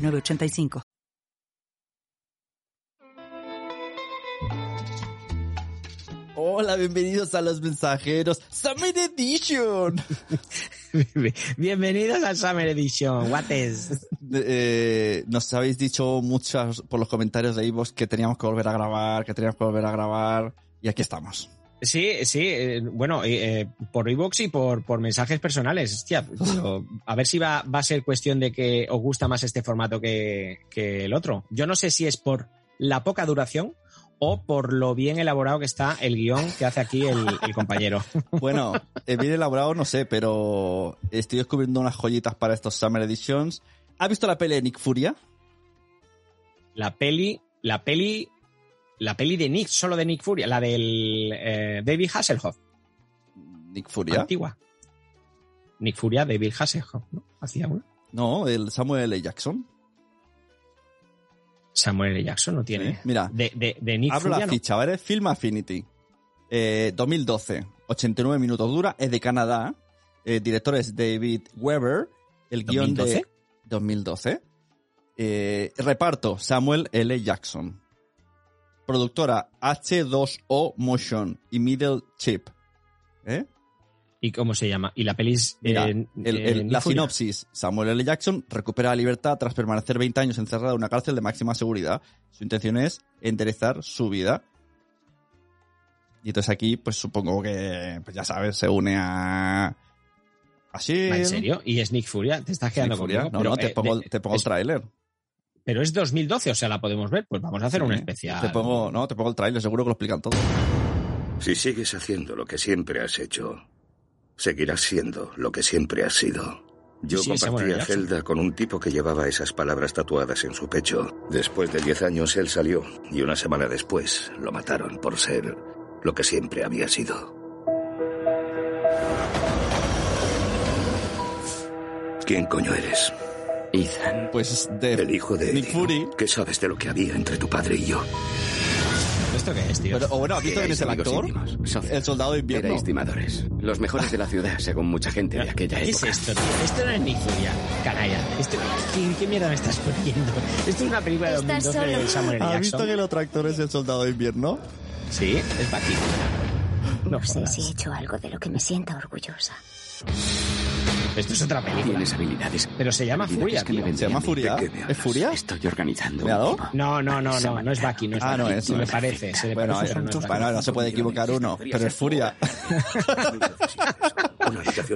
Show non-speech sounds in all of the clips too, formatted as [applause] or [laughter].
906985. Hola, bienvenidos a los mensajeros Summer Edition. [laughs] Bienvenidos al Summer Edition. What is? Eh, nos habéis dicho muchas por los comentarios de Ivos que teníamos que volver a grabar, que teníamos que volver a grabar y aquí estamos. Sí, sí, eh, bueno, eh, por iVoox y por, por mensajes personales. Hostia, pero a ver si va, va a ser cuestión de que os gusta más este formato que, que el otro. Yo no sé si es por la poca duración o por lo bien elaborado que está el guion que hace aquí el, el compañero. [laughs] Bueno, eh, bien elaborado no sé, pero estoy descubriendo unas joyitas para estos Summer Editions. ¿Has visto la peli de Nick Furia? La peli, la peli, la peli de Nick, solo de Nick Furia, la del eh, David Hasselhoff, Nick Furia. antigua. Nick Furia, David Hasselhoff, ¿no? Hacía una. No, el Samuel L. Jackson. Samuel L. Jackson no tiene. Sí, mira. De, de, de Nick Abro Furia, la no. ficha, ¿vale? Film Affinity. Eh, 2012. 89 minutos dura. Es de Canadá. Eh, director es David Weber. El guion de 2012. 2012. Eh, reparto Samuel L. Jackson. Productora H2O Motion y Middle Chip. ¿Eh? ¿Y cómo se llama? Y la peli es Mira, eh, el- el- Nick la Furia. sinopsis. Samuel L. Jackson recupera la libertad tras permanecer 20 años encerrado en una cárcel de máxima seguridad. Su intención es enderezar su vida. Y entonces aquí, pues supongo que, pues ya sabes, se une a... Así... ¿Va, ¿En serio? ¿Y es Nick Furia? ¿Te estás quedando Furia. conmigo? No, Pero, no, te eh, pongo, de- te pongo el tráiler. Pero es 2012, o sea, la podemos ver. Pues vamos a hacer un Sí. especial. Te pongo, no, te pongo el tráiler, seguro que lo explican todo. Si sigues haciendo lo que siempre has hecho, seguirás siendo lo que siempre has sido. Yo Sí, compartía celda con un tipo que llevaba esas palabras tatuadas en su pecho. Después de diez años él salió y una semana después lo mataron por ser lo que siempre había sido. ¿Quién coño eres? Ethan. Pues de El hijo de Nick. Fury. ¿Qué sabes de lo que había entre tu padre y yo? ¿Esto qué es, tío? Pero, o bueno, ¿has visto quién es el actor? El soldado de invierno. Erais timadores. Los mejores de la ciudad, según mucha gente de aquella ¿Qué es época. esto, tío? Esto no es Nick Furia, canalla. Esto, ¿qué, qué mierda me estás poniendo? Esto es una película de Estás 2012 de. Samuel L. ¿Has Jackson. visto que el otro actor es el soldado de invierno? Sí, es Bucky. No sé jodas. si he hecho algo de lo que me sienta orgullosa. Esto es otra película. Tienes habilidades. Pero se llama Furia, que me. ¿Se llama. Furia? ¿De me ¿Es? Furia? Estoy organizando ¿Me dado? No, no, no, no, no es Bucky, no es Ah, Bucky. no es, Se no le es. parece, se le Bueno, parece, no es bueno, no se puede equivocar uno, pero es Furia.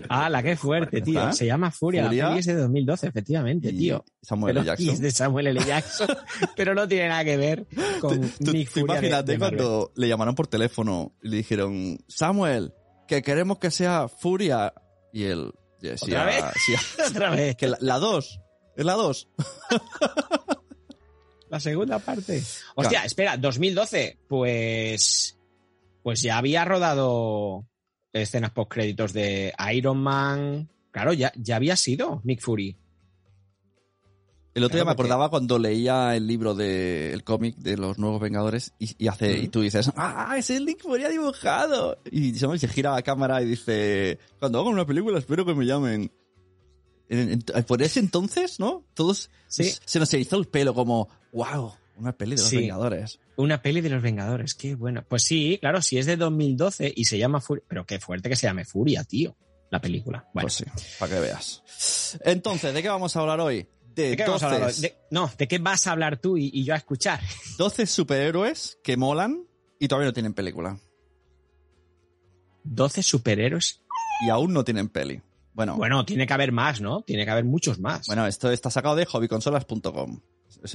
Ah, la que fuerte, tío. ¿Está? Se llama Furia. Furia. La peli es de 2012, efectivamente, Y tío. Samuel Pero- L. y es Jackson. de Samuel L. Jackson, [laughs] pero no tiene nada que ver con Tú- Nick tú Furia. de- imagínate de Marvel. cuando le llamaron por teléfono y le dijeron, Samuel, que queremos que sea Furia. Y él ¿Otra vez? sí, [laughs] Otra vez. que la, la dos, es la dos. [laughs] La segunda parte. Hostia, Claro. espera, 2012. Pues. Pues ya había rodado escenas post créditos de Iron Man. Claro, ya, ya había sido Nick Fury. El otro día me acordaba cuando leía el libro del cómic de los nuevos Vengadores y, y hace, y tú dices, ¡ah, es el Nick Fury dibujado! Y se, se gira la cámara y dice, cuando haga una película espero que me llamen. En- en- por ese entonces, ¿no? Todos Sí. se nos hizo el pelo como, wow, una peli de los Sí. Vengadores. Una peli de los Vengadores, qué bueno. Pues sí, claro, si es de 2012 y se llama Furia. Pero qué fuerte que se llame Furia, tío. La película. Bueno, Pues sí, para que veas. Entonces, ¿de qué vamos a hablar hoy? De, ¿de qué vamos a hablar 12, hoy? De- no, ¿de qué vas a hablar tú y, y yo a escuchar? [laughs] 12 superhéroes que molan y todavía no tienen película. 12 superhéroes. Y aún no tienen peli. Bueno, Bueno, tiene que haber más, ¿no? Tiene que haber muchos más. Bueno, esto está sacado de hobbyconsolas.com.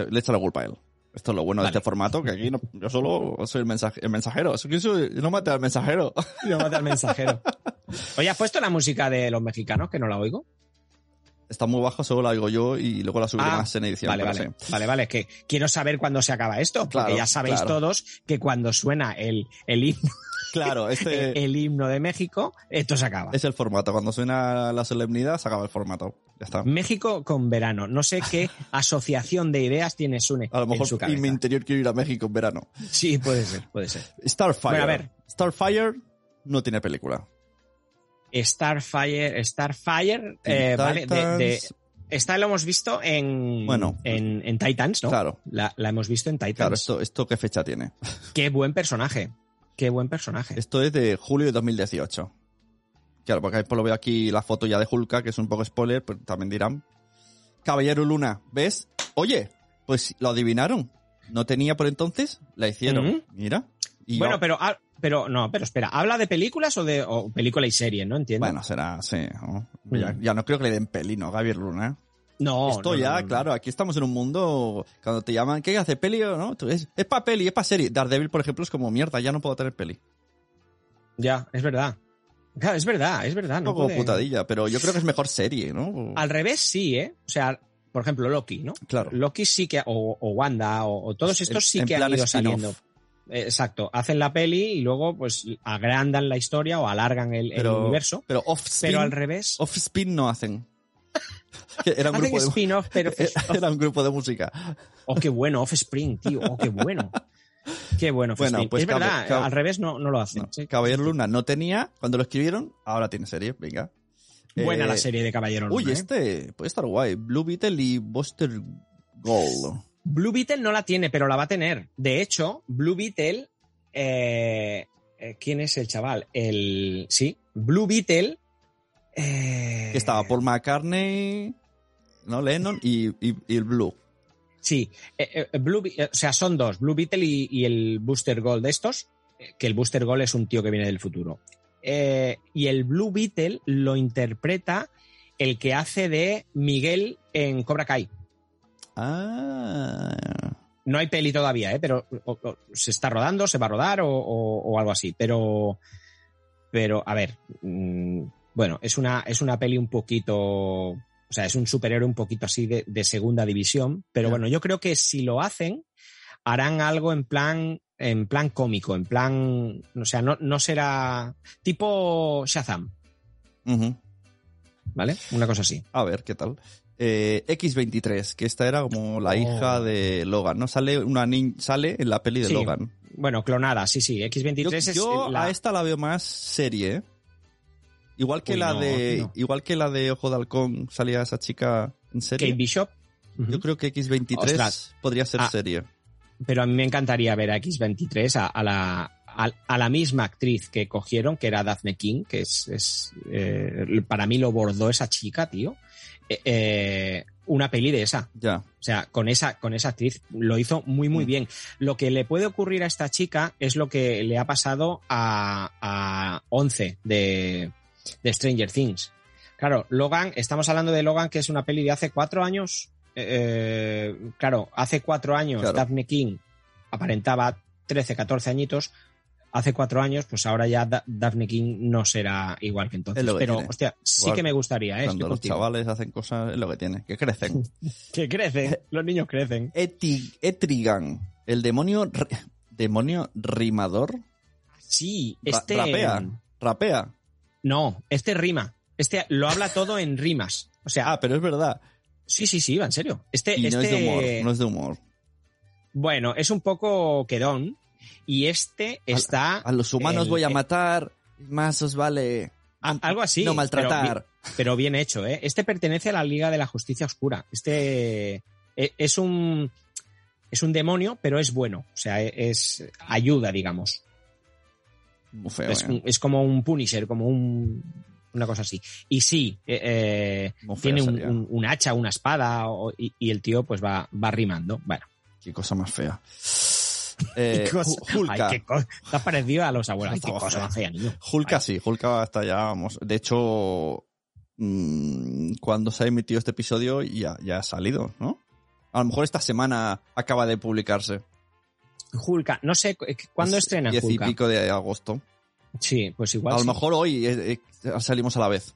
Le echa la culpa a él. Esto es lo bueno Vale. de este formato, que aquí no- yo solo soy el, mensaje, el mensajero. Que soy- yo no mate al mensajero. [laughs] Lo mata el mensajero. [laughs] Oye, ¿has puesto la música de los mexicanos que no la oigo? Está muy bajo, solo la oigo yo y luego la subiré Ah, más en edición. Vale, vale. sí. Vale, vale. Que quiero saber cuándo se acaba esto. Porque Claro, ya sabéis claro. todos que cuando suena el, el, himno, Claro, [laughs] este el himno de México, esto se acaba. es el formato. Cuando suena la solemnidad, se acaba el formato. Ya está. México con verano. No sé qué [laughs] asociación de ideas tiene Sune A lo en mejor en cabeza. mi interior quiero ir a México en verano. Sí, puede ser, puede ser. Starfire. Bueno, a ver. Starfire no tiene película. Starfire, Starfire, eh, vale, de, de- esta lo hemos visto en, Bueno. en, en Titans, ¿no? Claro. La, la hemos visto en Titans. Claro, esto, esto qué fecha tiene. [laughs] Qué buen personaje. Qué buen personaje. Esto es de julio de 2018. Claro, porque por lo veo aquí la foto ya de Hulka, que es un poco spoiler, pero también dirán. Caballero Luna, ¿ves? Oye, pues lo adivinaron. No tenía por entonces, la hicieron. Mira. Y bueno, yo- pero, ah, pero no, pero espera, ¿habla de películas o de o película y serie? No entiendo. Bueno, será, sí. ¿no? Mm. Ya, ya no creo que le den peli, ¿no? Gabriel Luna. no, Esto no, ya, no, claro, aquí estamos en un mundo, cuando te llaman, ¿qué hace peli o no? Tú, Es, es para peli, es para serie. Daredevil, por ejemplo, es como mierda, ya no puedo tener peli. Ya, es verdad. Claro, es verdad, es verdad. Un No poco puede- putadilla, pero yo creo que es mejor serie, ¿no? Al revés, sí, ¿eh? O sea, por ejemplo, Loki, ¿no? Claro. Loki sí que, o, o Wanda, o, o todos estos sí que han ido saliendo. Exacto, hacen la peli y luego pues agrandan la historia o alargan el, universo. pero off-spin, Pero al revés, off-spin no hacen. [laughs] Era un, hacen grupo de, pero... [laughs] era un grupo de música. Oh, qué bueno, Offspring, tío. Oh, qué bueno. Qué bueno, Bueno, pues es verdad, al revés no, no lo hacen. No, sí. Caballero Luna no tenía, cuando lo escribieron, ahora tiene serie, venga. Buena Eh, la serie de Caballero Luna, Uy, ¿eh? este puede estar guay. Blue Beetle y Buster Gold. Blue Beetle no la tiene, pero la va a tener. De hecho, Blue Beetle. eh, eh, ¿Quién es el chaval? El. Sí, Blue Beetle. eh, estaba Paul McCartney, ¿no? Lennon y, y- y el Blue. Sí, eh, eh, Blue, o sea, son dos, Blue Beetle y, y el Booster Gold de estos, que el Booster Gold es un tío que viene del futuro. Y el Blue Beetle lo interpreta el que hace de Miguel en Cobra Kai. Ah. No hay peli todavía, ¿eh? pero o- o- se está rodando, se va a rodar o, algo así. Pero, pero a ver, mm, bueno, es una, es una peli un poquito, o sea, es un superhéroe un poquito así de, de segunda división. Pero bueno, yo creo que si lo hacen, harán algo en plan, en plan cómico, en plan, o sea, no, no será tipo Shazam. ¿vale? Una cosa así. A ver, ¿qué tal? Eh, X23, que esta era como la Oh. hija de Logan, ¿no? Sale una niña, sale en la peli de Sí, Logan. Bueno, clonada, sí, sí. X23 Yo, es yo la... a esta la veo más serie. Igual que Uy, la no, de. no. Igual que la de Ojo de Halcón salía esa chica en serie. Kate Bishop. Yo creo que X23 Ostras. podría ser Ah. serie. pero a mí me encantaría ver a X23 a, a la, a, a la misma actriz que cogieron, que era Daphne King, que es, es, eh, para mí lo bordó esa chica, tío. Eh, eh, una peli de esa. Ya. O sea, con esa, con esa actriz lo hizo muy, muy Mm. bien. Lo que le puede ocurrir a esta chica es lo que le ha pasado a, a 11 de, de Stranger Things. Claro, Logan, estamos hablando de Logan, que es una peli de hace cuatro años. Eh, claro, hace cuatro años Claro. Daphne King aparentaba 13, 14 añitos. Hace cuatro años, pues ahora ya Da- Daphne King no será igual que entonces. Que Pero, tiene. hostia, sí Igual que me gustaría, ¿eh? Cuando los contigo. chavales hacen cosas, es lo que tiene, que crecen. [laughs] Que crecen, [laughs] los niños crecen. Eti- Etrigan, el demonio, demonio rimador, Sí, Ra- este. rapea, rapea. No, este rima. Este lo habla todo en rimas. O sea, Ah, pero es verdad. sí, sí, sí, va en serio. Este, Y no es de este- humor, no es de humor. Bueno, es un poco quedón. Y este está. A los humanos el- voy a eh, matar, más os vale a- algo así. no maltratar. Pero, bi- pero bien hecho, ¿eh? Este pertenece a la Liga de la Justicia Oscura. Este eh, es un. Es un demonio, pero es bueno. O sea, es. Ayuda, digamos. Muy feo, Es, eh. como un Punisher, como un. Una cosa así. Y sí, eh, eh, tiene un, un- un hacha, una espada, o- y, y el tío pues va, va rimando. Bueno, Qué cosa más fea. Eh, [laughs] Hulka. Ay, qué parecido a los abuelos. Ay, qué cosa. Hulka sí, Hulka hasta ya, vamos. De hecho, mm, cuando se ha emitido este episodio ya, ya ha salido, ¿no? A lo mejor esta semana acaba de publicarse. Hulka, no sé, ¿cuándo Es estrena Diez y Hulka? pico de agosto. Sí, pues igual. a lo sí. mejor hoy eh, eh, salimos a la vez.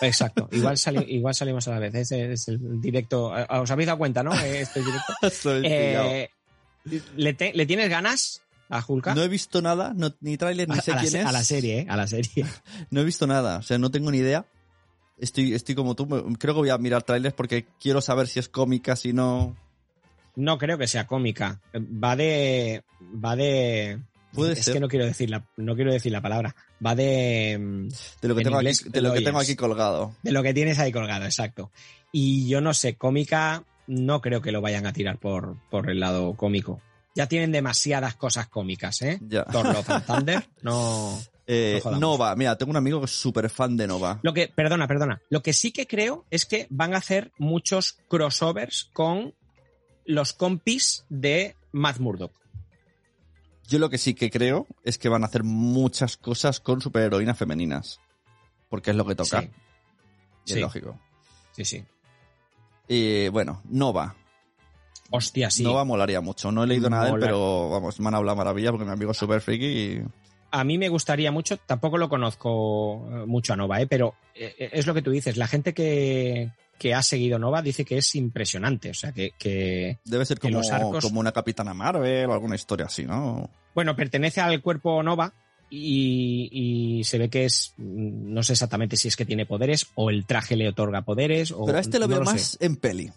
Exacto. [laughs] Igual, sali- igual salimos a la vez. Ese es el directo. ¿Os habéis dado cuenta, no? [laughs] Eh, Este directo. Estoy. Eh, ¿le, te- le tienes ganas a Hulka? No he visto nada, no- ni tráiler, ni a, sé a la, quién se- es. a la serie, ¿eh? A la serie. [laughs] No he visto nada, o sea, no tengo ni idea. Estoy, estoy como tú, creo que voy a mirar trailers porque quiero saber si es cómica, si no. No creo que sea cómica. Va de. Va de. Puede es ser. que no quiero decir la, no quiero decir la palabra. Va de. mm, De lo que, En tengo inglés, aquí, de lo que tengo aquí colgado. De lo que tienes ahí colgado, exacto. Y yo no sé, cómica, no creo que lo vayan a tirar por, por el lado cómico. Ya tienen demasiadas cosas cómicas, ¿eh? Ya. Thor Love and Thunder, no. [laughs] Eh, No. Nova, mira, tengo un amigo que es súper fan de Nova. Lo que, perdona, perdona. Lo que sí que creo es que van a hacer muchos crossovers con los compis de Matt Murdock. Yo lo que sí que creo es que van a hacer muchas cosas con superheroínas femeninas. Porque es lo que toca. Sí. Y es Sí. lógico. Sí, sí. Y bueno, Nova. Hostia, sí. Nova molaría mucho. No he leído nada de él, pero vamos, me han hablado maravilla porque mi amigo es súper friki y A mí me gustaría mucho, tampoco lo conozco eh, mucho a Nova, ¿eh? pero eh, es lo que tú dices. La gente que, que ha seguido Nova dice que es impresionante. O sea, que, que debe ser como, los arcos- como una Capitana Marvel o alguna historia así, ¿no? bueno, pertenece al cuerpo Nova y, y se ve que es, no sé exactamente si es que tiene poderes o el traje le otorga poderes. O, Pero a este lo no veo sé. más en peli.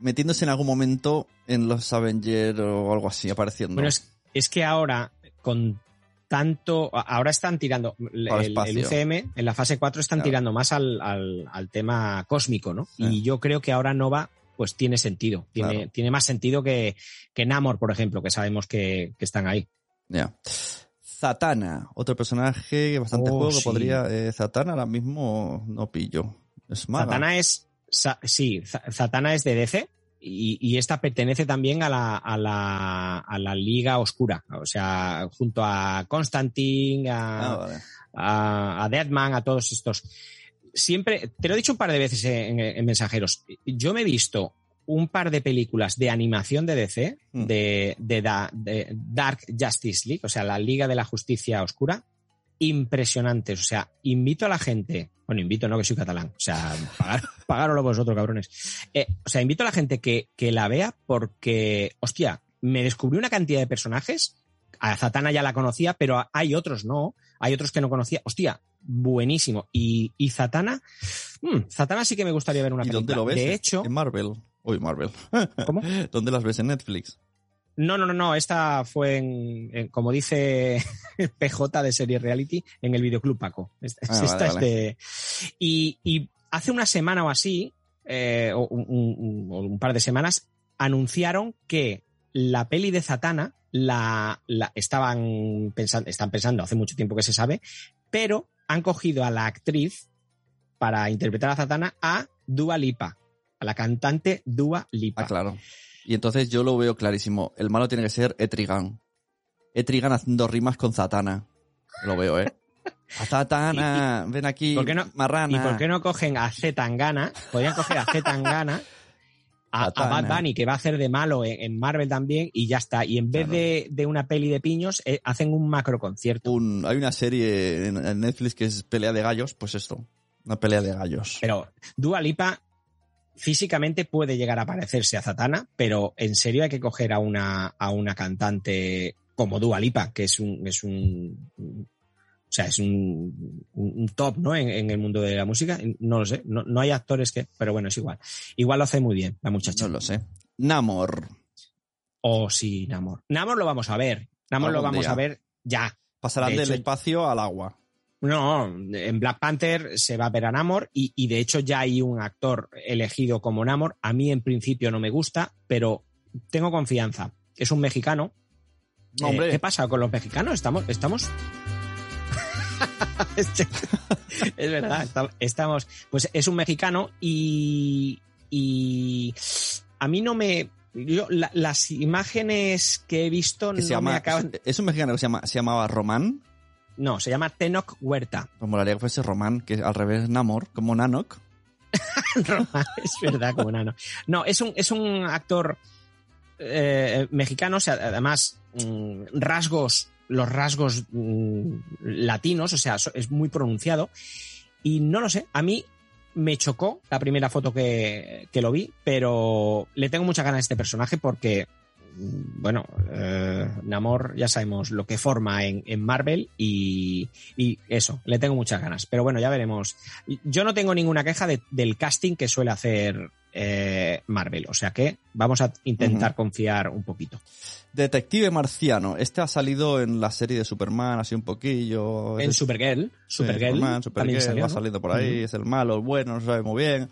Metiéndose en algún momento en los Avengers o algo así, apareciendo. Bueno, es, es que ahora, con tanto. Ahora están tirando. El, el. UCM, en la fase 4, están Claro. tirando más al, al- al tema cósmico, ¿no? Sí. Y yo creo que ahora Nova. Pues tiene sentido. Tiene, Claro. tiene más sentido que, que Namor, por ejemplo, que sabemos que, que están ahí. Ya. Zatanna, otro personaje bastante Oh, juego que podría. Eh, Zatanna ahora mismo no pillo. Es maga. Zatanna es. Sa- sí, Za- Zatanna es de DC. Y, y esta pertenece también a la, a, la, a la Liga Oscura. O sea, junto a Constantine, a, Ah, vale. a, a Deadman, a todos estos. Siempre, te lo he dicho un par de veces en, en mensajeros, yo me he visto un par de películas de animación de DC, Mm. de, de, da- de Dark Justice League, o sea, la Liga de la Justicia Oscura, impresionantes. O sea, invito a la gente, bueno, invito, no que soy catalán, o sea, pagar, [laughs] pagároslo vosotros, cabrones. Eh, o sea, invito a la gente que, que la vea porque, hostia, me descubrí una cantidad de personajes. A Zatanna ya la conocía, pero hay otros no. Hay otros que no conocía. Hostia, buenísimo. Y, y Zatanna, mm, Zatanna sí que me gustaría ver una ¿Y película. dónde lo ves? De hecho, En Marvel. Uy, Marvel. ¿cómo? [laughs] ¿Dónde las ves en Netflix? No, no, no, no. Esta fue en, en- como dice [laughs] PJ de serie reality, en el videoclub Paco. Esta, Ah, [laughs] esta vale, es vale. de- y, y hace una semana o así, eh, o un, un- o un par de semanas, anunciaron que la peli de Zatanna la, la estaban pensando, están pensando hace mucho tiempo que se sabe, pero han cogido a la actriz para interpretar a Zatanna a Dua Lipa, a la cantante Dua Lipa. Ah, claro. Y entonces yo lo veo clarísimo. El malo tiene que ser Etrigan. Etrigan haciendo rimas con Zatanna. Lo veo, ¿eh? [laughs] A Zatanna, ven aquí, ¿Por qué no- marrana. ¿Y por qué no cogen a Z Tangana? Podrían coger a Z Tangana, a, a. Bad Bunny, que va a hacer de malo en, en Marvel también, y ya está. Y en vez Claro. de, de una peli de piños, eh, hacen un macro concierto. Un- hay una serie en, en Netflix que es Pelea de Gallos, pues esto. Una pelea de gallos. Pero Dua Lipa físicamente puede llegar a parecerse a Zatanna, pero en serio hay que coger a una, a una cantante como Dua Lipa, que es un, es un, o sea, es un, top, ¿no? En, en el mundo de la música. No lo sé. No, no hay actores que, pero bueno, es igual. Igual lo hace muy bien la muchacha. No lo sé. Namor. Oh, sí, Namor. Namor lo vamos a ver. Namor lo vamos día. a ver ya. Pasarán De del hecho- espacio al agua. No, en Black Panther se va a ver a Namor y, y de hecho ya hay un actor elegido como Namor. A mí en principio no me gusta, pero tengo confianza. Es un mexicano. No, Eh, hombre. ¿Qué pasa con los mexicanos? Estamos, estamos. [laughs] Es verdad, esta- estamos. Pues es un mexicano y. y a mí no me. Yo, la- las imágenes que he visto Que no llama, me acaban. Es un mexicano que se, llama, se llamaba Román. No, se llama Tenoch Huerta. Pues molaría que fuese Román, que al revés Namor, como Nanok. [laughs] Roma, es verdad, como nano. No, es un, es un actor eh, mexicano, o sea, además, mm, rasgos los rasgos mm, latinos, o sea, es muy pronunciado. Y no lo sé, a mí me chocó la primera foto que, que lo vi, pero le tengo muchas ganas a este personaje porque, bueno, eh, Namor ya sabemos lo que forma en, en Marvel y, y eso, le tengo muchas ganas. Pero bueno, ya veremos. Yo no tengo ninguna queja de- del casting que suele hacer eh, Marvel, o sea que vamos a intentar confiar un poquito. Detective Marciano. Este ha salido en la serie de Superman, así un poquillo. En Es- Supergirl, sí, Supergirl, Superman, Supergirl, saliendo por ahí, es el malo, el bueno, no se sabe muy bien.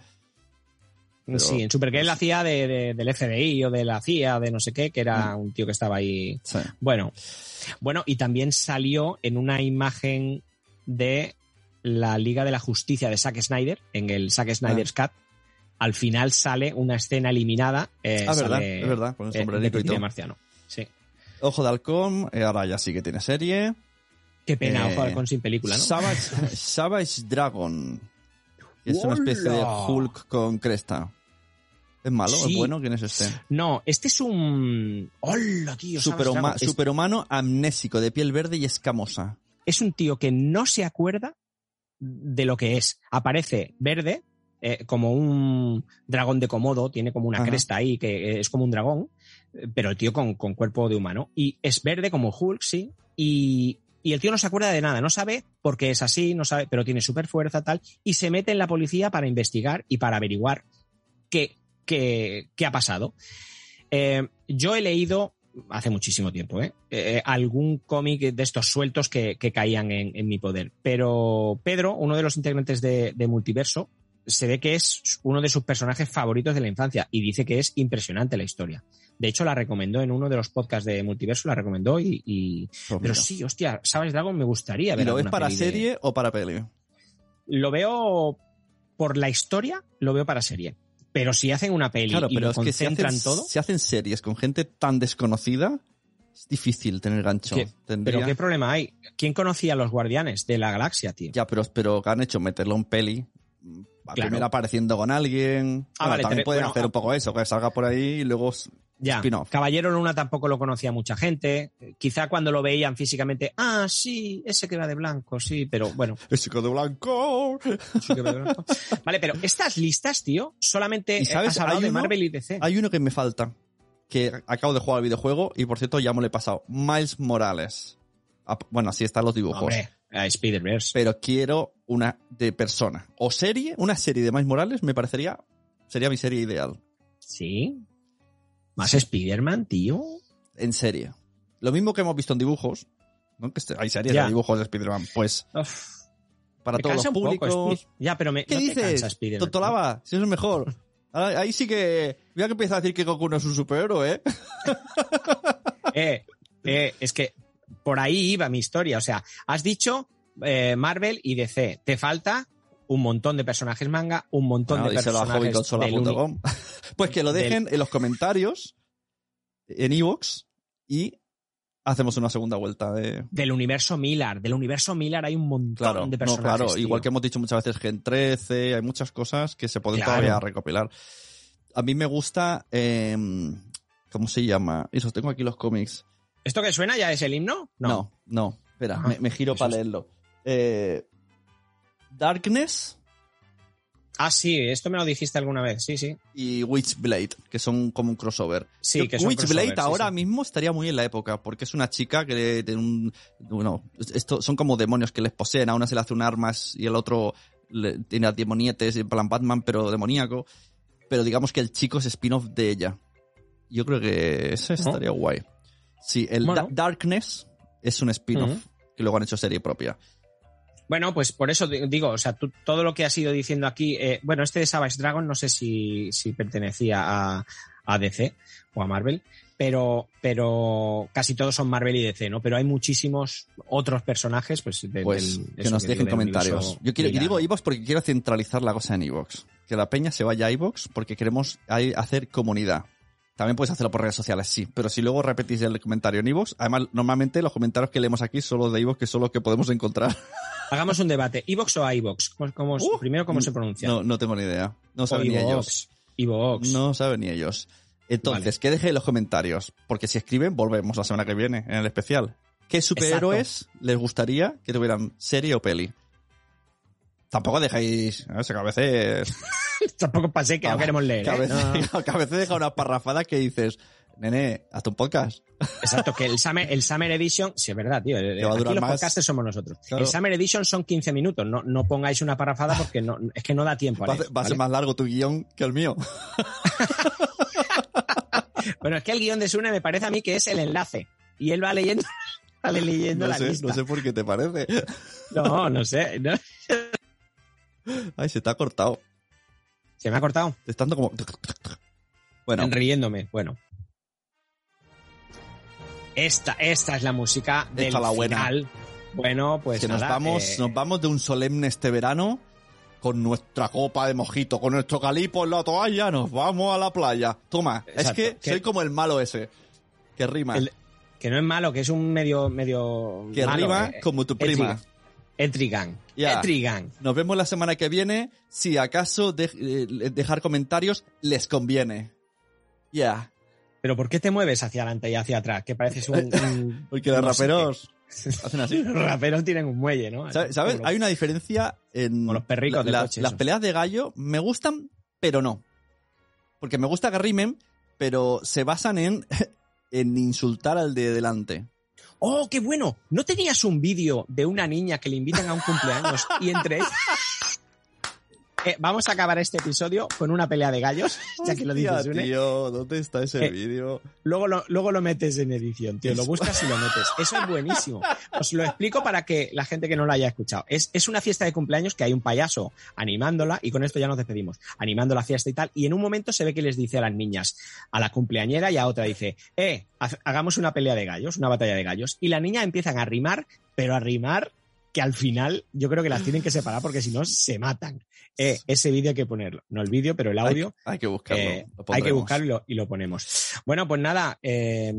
Pero- Sí, en Supergirl hacía de, de- del FBI o de la CIA, de no sé qué, que era un tío que estaba ahí. Sí. Bueno, bueno, y también salió en una imagen de la Liga de la Justicia de Zack Snyder, en el Zack Snyder's Cut. Al final sale una escena eliminada. eh, Ah, verdad, es verdad, con el eh, sombrerito y todo. Marciano. Sí. Ojo de Halcón, eh, ahora ya sí que tiene serie. Qué pena, Eh, ojo Halcón sin película, ¿no? Savage, Savage Dragon. Es una especie de. Hulk con cresta. ¿Es malo? Sí. ¿Es bueno? ¿Quién es este? No, este es un. ¡Hola, tío! Superhuma-! Es- superhumano amnésico, de piel verde y escamosa. es un tío que no se acuerda de lo que es. Aparece verde, eh, como un dragón de Komodo, tiene como una Ajá. cresta ahí, que es como un dragón, eh, pero el tío con, con cuerpo de humano. Y es verde como Hulk, sí. Y, y el tío no se acuerda de nada, no sabe por qué es así, no sabe, pero tiene super fuerza, tal. Y se mete en la policía para investigar y para averiguar qué, qué, qué ha pasado. Eh, yo he leído hace muchísimo tiempo, ¿eh? Eh, algún cómic de estos sueltos que, que caían en, en mi poder. Pero Pedro, uno de los integrantes de, de Multiverso, se ve que es uno de sus personajes favoritos de la infancia y dice que es impresionante la historia. De hecho, la recomendó en uno de los podcasts de Multiverso, la recomendó y... y- Pues Pero sí, hostia, ¿sabes, Dragon? Me gustaría ¿Y ver lo ves para de- serie o para peli? Lo veo por la historia, lo veo para serie. Pero si hacen una peli Claro, y pero lo es que si concentran hacen, todo... si hacen series con gente tan desconocida, es difícil tener gancho. ¿Qué? Tendría- Pero ¿qué problema hay? ¿Quién conocía a los Guardianes de la Galaxia, tío? Ya, pero, pero han hecho meterlo en peli. Claro. primero apareciendo con alguien. Ah, Bueno, vale, también te- pueden bueno, hacer ah. un poco eso, que salga por ahí y luego Ya, spin-off. Caballero Luna tampoco lo conocía mucha gente. Quizá cuando lo veían físicamente, ah, sí, ese que va de blanco, sí, pero bueno. [laughs] El chico de blanco. sí que va de blanco. Vale, pero estas listas, tío, solamente ¿Y sabes? has hablado de uno- Marvel y DC. Hay uno que me falta. Que acabo de jugar al videojuego y por cierto ya me lo he pasado. Miles Morales. Ah, Bueno, así están los dibujos. Hombre, a Spider-Verse. Pero quiero una de persona. O serie, una serie de Miles Morales me parecería. Sería mi serie ideal. Sí. Más Spider-Man, tío. En serie. Lo mismo que hemos visto en dibujos. ¿no? Que este- hay series Ya. de dibujos de Spider-Man. Pues Uf, para me todos los un públicos. Ya, pero me ¿Qué no dices? Totolaba, si eso es mejor. [laughs] Ahí sí que. Mira que empieza a decir que Goku no es un superhéroe, ¿eh? [laughs] Eh, eh, es que por ahí iba mi historia. O sea, has dicho eh, Marvel y DC. Te falta un montón de personajes manga, un montón No, de personajes del. [laughs] Pues que lo dejen en los comentarios en Evox y hacemos una segunda vuelta de. del universo Miller. Del universo Miller hay un montón Claro, de no, personajes. claro. tío. Igual que hemos dicho muchas veces Gen 13, hay muchas cosas que se pueden Claro. todavía recopilar. A mí me gusta. eh, ¿Cómo se llama? Eso, tengo aquí los cómics. ¿Esto que suena ya es el himno? No, no. Espera, Ah, me, me giro eso para leerlo. Eh, Darkness Ah, sí, esto me lo dijiste alguna vez. Sí, sí. y Witchblade, que son como un crossover. Sí, Yo- que son Witchblade crossover, ahora sí. mismo estaría muy en la época, porque es una chica que tiene un... Bueno, esto son como demonios que les poseen. A una se le hace un armas y el otro le- tiene a demonietes, en plan Batman, pero demoníaco. Pero digamos que el chico es spin-off de ella. Yo creo que eso estaría guay. Sí, el Bueno. Da- Darkness es un spin-off que luego han hecho serie propia. Bueno, pues por eso di- digo, o sea, tú- todo lo que has ido diciendo aquí, eh, bueno, este de Savage Dragon no sé si, si pertenecía a, a DC o a Marvel, pero, pero casi todos son Marvel y DC, ¿no? Pero hay muchísimos otros personajes, pues, de- Pues que nos que dejen digo, comentarios. Yo quiero, y Miller. digo Evox porque quiero centralizar la cosa en Evox. Que la peña se vaya a Evox porque queremos hacer comunidad. También puedes hacerlo por redes sociales, sí. Pero si luego repetís el comentario en Evox, además, normalmente los comentarios que leemos aquí son los de Evox, que son los que podemos encontrar. [laughs] Hagamos un debate. ¿Evox o iVox? ¿Cómo, cómo- Uh, primero, ¿cómo se pronuncia? No, no tengo ni idea. No saben ni ellos. iVox. iVox. No saben ni ellos. Entonces, Vale. que dejen en los comentarios. Porque si escriben, volvemos la semana que viene en el especial. ¿Qué superhéroes les gustaría que tuvieran serie o peli? Tampoco dejéis, ¿no? que a veces... [laughs] Tampoco pasé que no queremos leer. Que a ¿eh? No. [laughs] que a veces deja una parrafada que dices, nene, hazte un podcast. [laughs] Exacto, que el Summer, el Summer Edition, sí, es verdad, tío. a Aquí los más. podcasters somos nosotros. Claro. El Summer Edition son 15 minutos. No, no pongáis una parrafada porque no, es que no da tiempo. Va a, leer, ser- va a ser ¿vale? más largo tu guion que el mío. Bueno, es que el guion de Sune me parece a mí que es el enlace. Y él va leyendo, va leyendo No la sé, lista. no sé por qué te parece. No, no sé. no. Ay, se te ha cortado. Se me ha cortado. Dando como... Bueno, Riéndome. Bueno. Esta, esta es la música del Esta la buena. final. Bueno, pues que nos vamos, eh, nos vamos de un solemne este verano con nuestra copa de mojito, con nuestro calipo en la toalla, nos vamos a la playa. Toma, es que Que- soy como el malo ese, que rima, El- que no es malo, que es un medio, medio que malo, rima eh, como tu prima. Etrigan. Ya. Etrigan. Nos vemos la semana que viene. Si acaso de- eh, dejar comentarios les conviene. Ya, Pero ¿por qué te mueves hacia adelante y hacia atrás? Que pareces un... [laughs] un- porque los raperos [laughs] hacen así. Los raperos tienen un muelle, ¿no? ¿Sabes? Hay una diferencia en Como los perricos las, coche, las peleas de gallo me gustan, pero no. Porque me gusta que rimen, pero se basan en, [laughs] en insultar al de delante. ¡Oh, qué bueno! ¿No tenías un vídeo de una niña que le invitan a un cumpleaños y entre. [laughs] Eh, vamos a acabar este episodio con una pelea de gallos, ya que lo dices, Hostia, tío, ¿dónde está ese Eh, vídeo? Luego lo, luego lo metes en edición, tío. Lo buscas y lo metes. Eso es buenísimo. Os lo explico para que la gente que no lo haya escuchado. Es, es una fiesta de cumpleaños que hay un payaso animándola, y con esto ya nos despedimos, animando la fiesta y tal. Y en un momento se ve que les dice a las niñas, a la cumpleañera y a otra, dice, eh, hagamos una pelea de gallos, una batalla de gallos. Y las niñas empiezan a rimar, pero a rimar que al final yo creo que las tienen que separar porque si no se matan. Eh, ese vídeo hay que ponerlo. No el vídeo, pero el audio. Hay, hay que buscarlo. Eh, hay que buscarlo y lo, y lo ponemos. Bueno, pues nada, eh,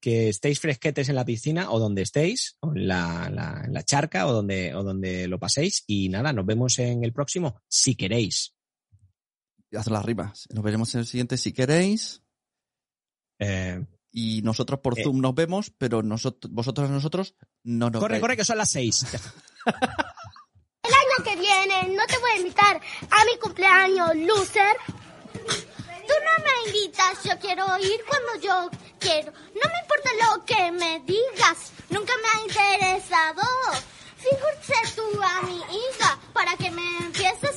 que estéis fresquetes en la piscina o donde estéis, o en la, la- en la charca o donde, o donde lo paséis. Y nada, nos vemos en el próximo, si queréis. Haz las rimas. Nos veremos en el siguiente si queréis. Eh, Y nosotros por Eh. Zoom nos vemos, pero nosotros, vosotros a nosotros no nos corre, veis. corre, que son las seis. [laughs] El año que viene no te voy a invitar a mi cumpleaños, loser. Tú no me invitas, yo quiero ir cuando yo quiero. No me importa lo que me digas, nunca me ha interesado. Fíjate tú a mi hija para que me empieces